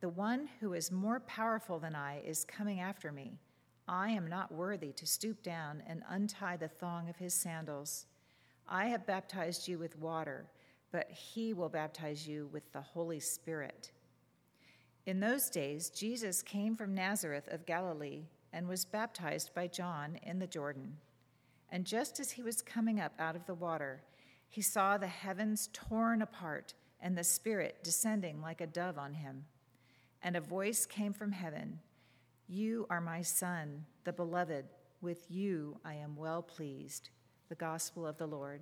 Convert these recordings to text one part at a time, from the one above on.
The one who is more powerful than I is coming after me. I am not worthy to stoop down and untie the thong of his sandals. I have baptized you with water, but he will baptize you with the Holy Spirit. In those days, Jesus came from Nazareth of Galilee and was baptized by John in the Jordan. And just as he was coming up out of the water, he saw the heavens torn apart and the Spirit descending like a dove on him. And a voice came from heaven You are my Son, the beloved. With you I am well pleased. The Gospel of the Lord.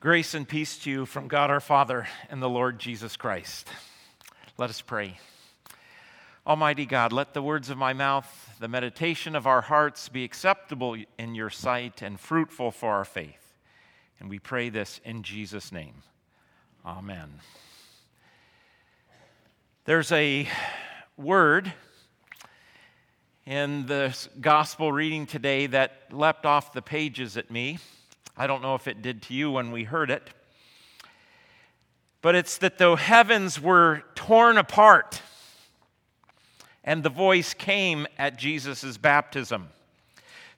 Grace and peace to you from God our Father and the Lord Jesus Christ. Let us pray. Almighty God, let the words of my mouth, the meditation of our hearts be acceptable in your sight and fruitful for our faith. And we pray this in Jesus' name. Amen. There's a word in the gospel reading today that leapt off the pages at me. I don't know if it did to you when we heard it. But it's that the heavens were torn apart and the voice came at Jesus' baptism.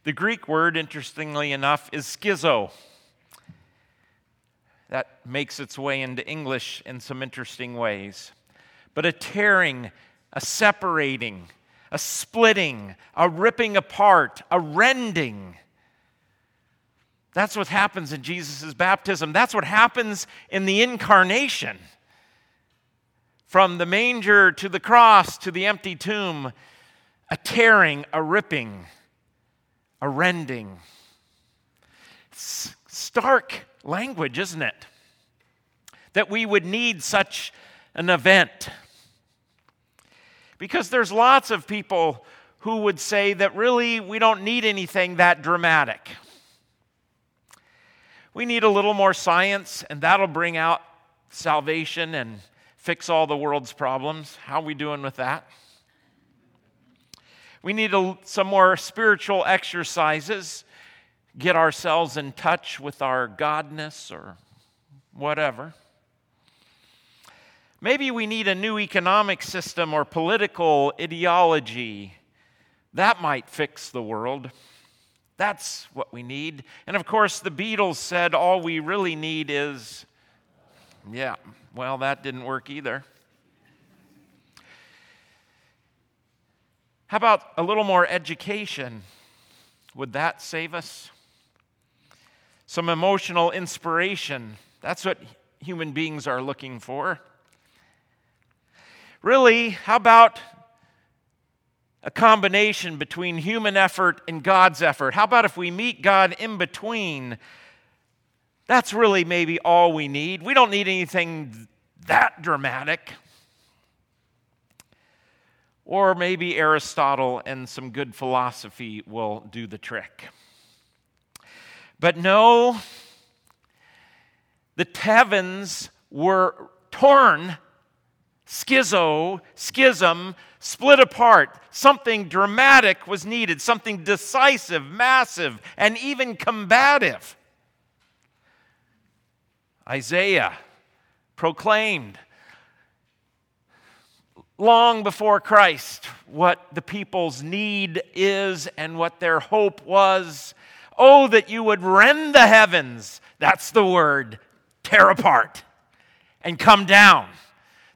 The Greek word, interestingly enough, is schizo. That makes its way into English in some interesting ways. But a tearing, a separating, a splitting, a ripping apart, a rending that's what happens in Jesus' baptism. That's what happens in the incarnation. From the manger to the cross to the empty tomb, a tearing, a ripping, a rending. It's stark language, isn't it? That we would need such an event. Because there's lots of people who would say that really we don't need anything that dramatic. We need a little more science, and that'll bring out salvation and fix all the world's problems. How are we doing with that? We need a, some more spiritual exercises, get ourselves in touch with our godness or whatever. Maybe we need a new economic system or political ideology. That might fix the world. That's what we need. And of course, the Beatles said all we really need is, yeah, well, that didn't work either. How about a little more education? Would that save us? Some emotional inspiration. That's what human beings are looking for. Really, how about a combination between human effort and God's effort. How about if we meet God in between? That's really maybe all we need. We don't need anything that dramatic. Or maybe Aristotle and some good philosophy will do the trick. But no, the heavens were torn, schizo, schism, split apart. Something dramatic was needed, something decisive, massive, and even combative. Isaiah proclaimed long before Christ what the people's need is and what their hope was. Oh, that you would rend the heavens, that's the word, tear apart, and come down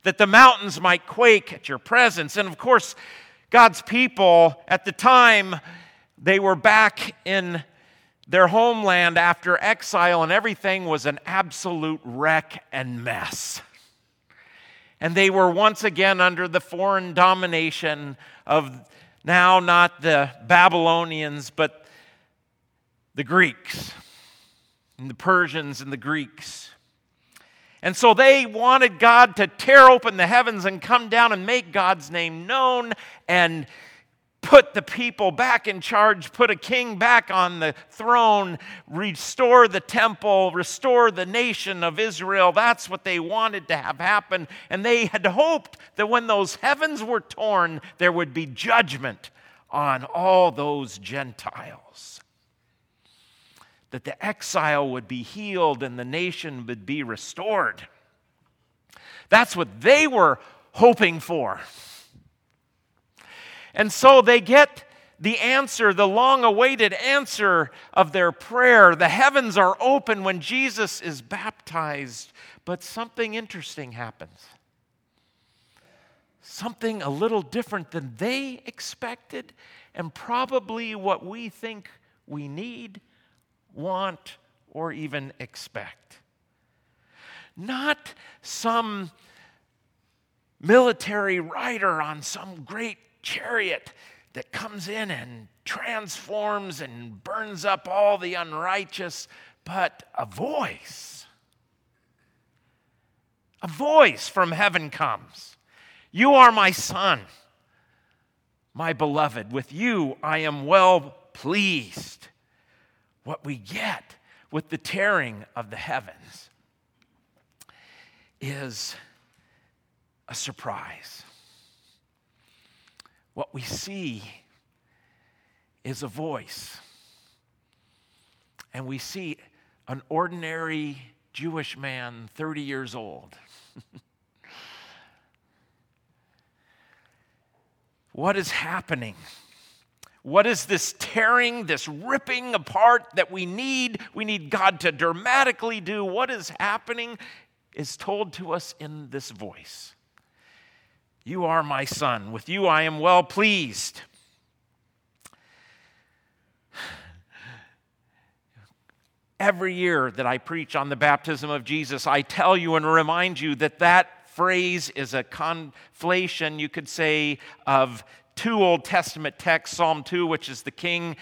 that the mountains might quake at your presence. And of course, God's people at the time, they were back in their homeland after exile, and everything was an absolute wreck and mess. And they were once again under the foreign domination of Now, not the Babylonians, but the Greeks, and the Persians and the Greeks. And so they wanted God to tear open the heavens and come down and make God's name known and put the people back in charge, put a king back on the throne, restore the temple, restore the nation of Israel. That's what they wanted to have happen. And they had hoped that when those heavens were torn, there would be judgment on all those Gentiles. That the exile would be healed and the nation would be restored. That's what they were hoping for. And so they get the answer, the long awaited answer of their prayer. The heavens are open when Jesus is baptized, but something interesting happens. Something a little different than they expected, and probably what we think we need, want, or even expect. Not some military rider on some great chariot that comes in and transforms and burns up all the unrighteous, but a voice. A voice from heaven comes. You are my son, my beloved. With you I am well pleased. What we get with the tearing of the heavens is a surprise what we see is a voice. And we see an ordinary Jewish man, 30 years old. what is happening? What is this tearing, this ripping apart that we need? We need God to dramatically do. What is happening is told to us in this voice. You are my son. With you I am well pleased. Every year that I preach on the baptism of Jesus, I tell you and remind you that that phrase is a conflation, you could say, of two Old Testament texts Psalm 2, which is the king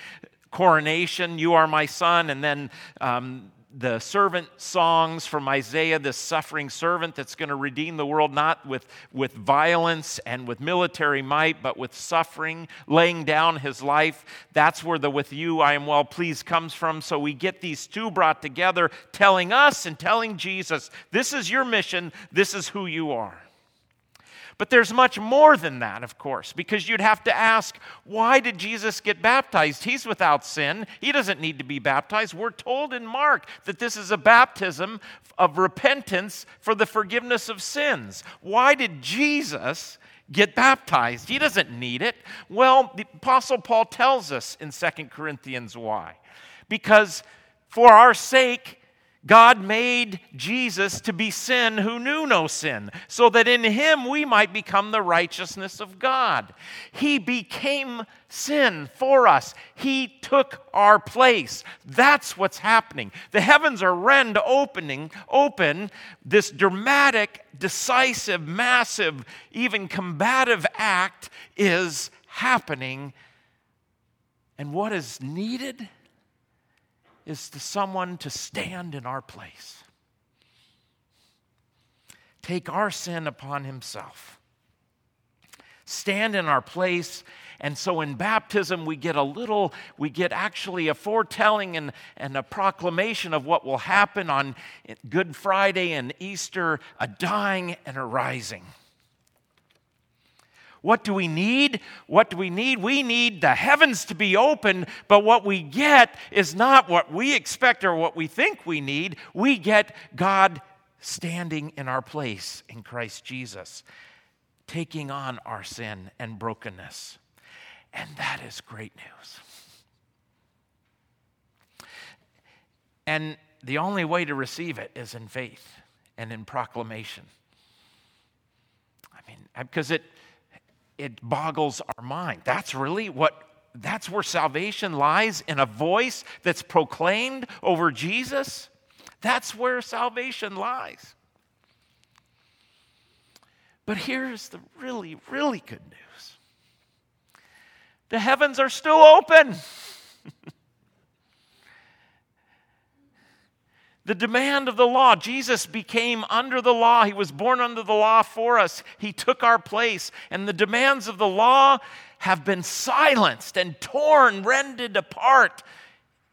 coronation, you are my son, and then um, the servant songs from Isaiah, this suffering servant that's going to redeem the world not with, with violence and with military might, but with suffering, laying down his life. That's where the with you I am well pleased comes from. So we get these two brought together, telling us and telling Jesus, this is your mission, this is who you are. But there's much more than that, of course, because you'd have to ask, why did Jesus get baptized? He's without sin. He doesn't need to be baptized. We're told in Mark that this is a baptism of repentance for the forgiveness of sins. Why did Jesus get baptized? He doesn't need it. Well, the Apostle Paul tells us in 2 Corinthians why. Because for our sake, God made Jesus to be sin who knew no sin, so that in him we might become the righteousness of God. He became sin for us, he took our place. That's what's happening. The heavens are rend opening, open. This dramatic, decisive, massive, even combative act is happening. And what is needed? Is to someone to stand in our place. Take our sin upon himself. Stand in our place. And so in baptism, we get a little, we get actually a foretelling and, and a proclamation of what will happen on Good Friday and Easter a dying and a rising. What do we need? What do we need? We need the heavens to be open, but what we get is not what we expect or what we think we need. We get God standing in our place in Christ Jesus, taking on our sin and brokenness. And that is great news. And the only way to receive it is in faith and in proclamation. I mean, because it it boggles our mind. That's really what that's where salvation lies in a voice that's proclaimed over Jesus. That's where salvation lies. But here's the really, really good news The heavens are still open. The demand of the law. Jesus became under the law. He was born under the law for us. He took our place. And the demands of the law have been silenced and torn, rended apart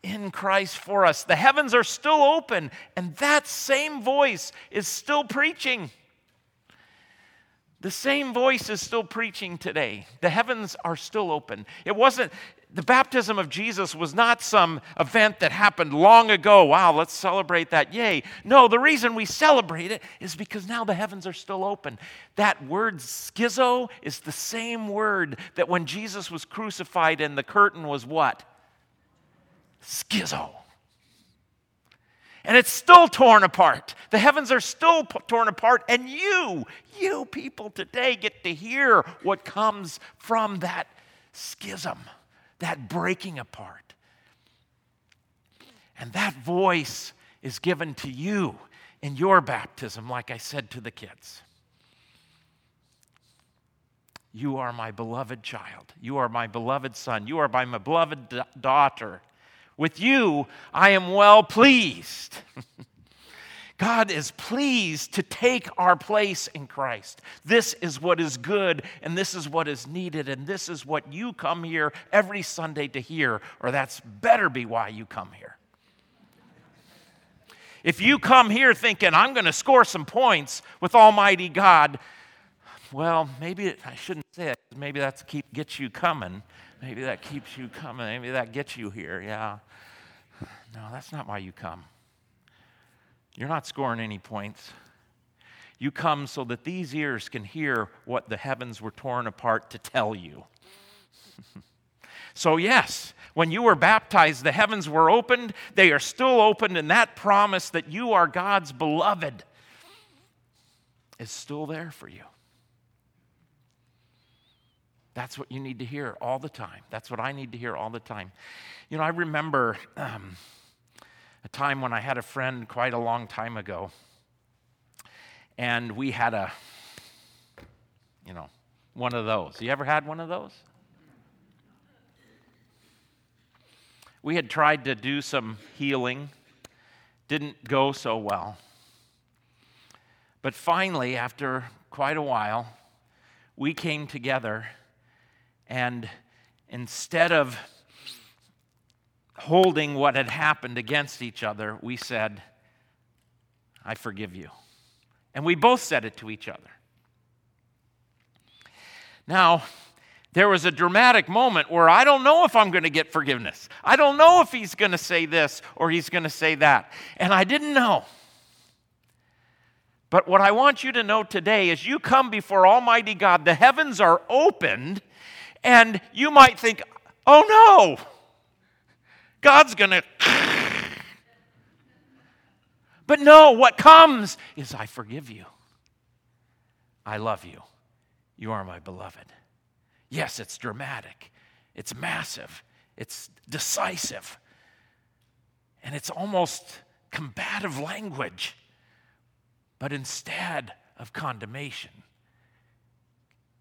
in Christ for us. The heavens are still open, and that same voice is still preaching. The same voice is still preaching today. The heavens are still open. It wasn't, the baptism of Jesus was not some event that happened long ago. Wow, let's celebrate that. Yay. No, the reason we celebrate it is because now the heavens are still open. That word schizo is the same word that when Jesus was crucified and the curtain was what? Schizo. And it's still torn apart. The heavens are still torn apart. And you, you people today get to hear what comes from that schism that breaking apart. And that voice is given to you in your baptism, like I said to the kids. You are my beloved child. You are my beloved son. You are my beloved daughter. With you, I am well pleased. God is pleased to take our place in Christ. This is what is good, and this is what is needed, and this is what you come here every Sunday to hear, or that's better be why you come here. If you come here thinking, I'm going to score some points with Almighty God, well, maybe I shouldn't say it. Maybe that keep gets you coming. Maybe that keeps you coming. Maybe that gets you here. Yeah. No, that's not why you come. You're not scoring any points. You come so that these ears can hear what the heavens were torn apart to tell you. so, yes, when you were baptized, the heavens were opened. They are still opened, and that promise that you are God's beloved is still there for you. That's what you need to hear all the time. That's what I need to hear all the time. You know, I remember. Um, a time when I had a friend quite a long time ago, and we had a, you know, one of those. You ever had one of those? We had tried to do some healing, didn't go so well. But finally, after quite a while, we came together, and instead of holding what had happened against each other, we said, I forgive you. And we both said it to each other. Now, there was a dramatic moment where I don't know if I'm going to get forgiveness. I don't know if he's going to say this or he's going to say that. And I didn't know. But what I want you to know today is you come before Almighty God, the heavens are opened, and you might think, oh no, God's going to. But no, what comes is I forgive you. I love you. You are my beloved. Yes, it's dramatic, it's massive, it's decisive, and it's almost combative language. But instead of condemnation,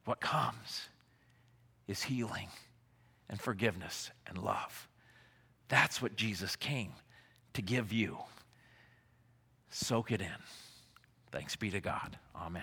what comes is healing and forgiveness and love. That's what Jesus came to give you. Soak it in. Thanks be to God. Amen.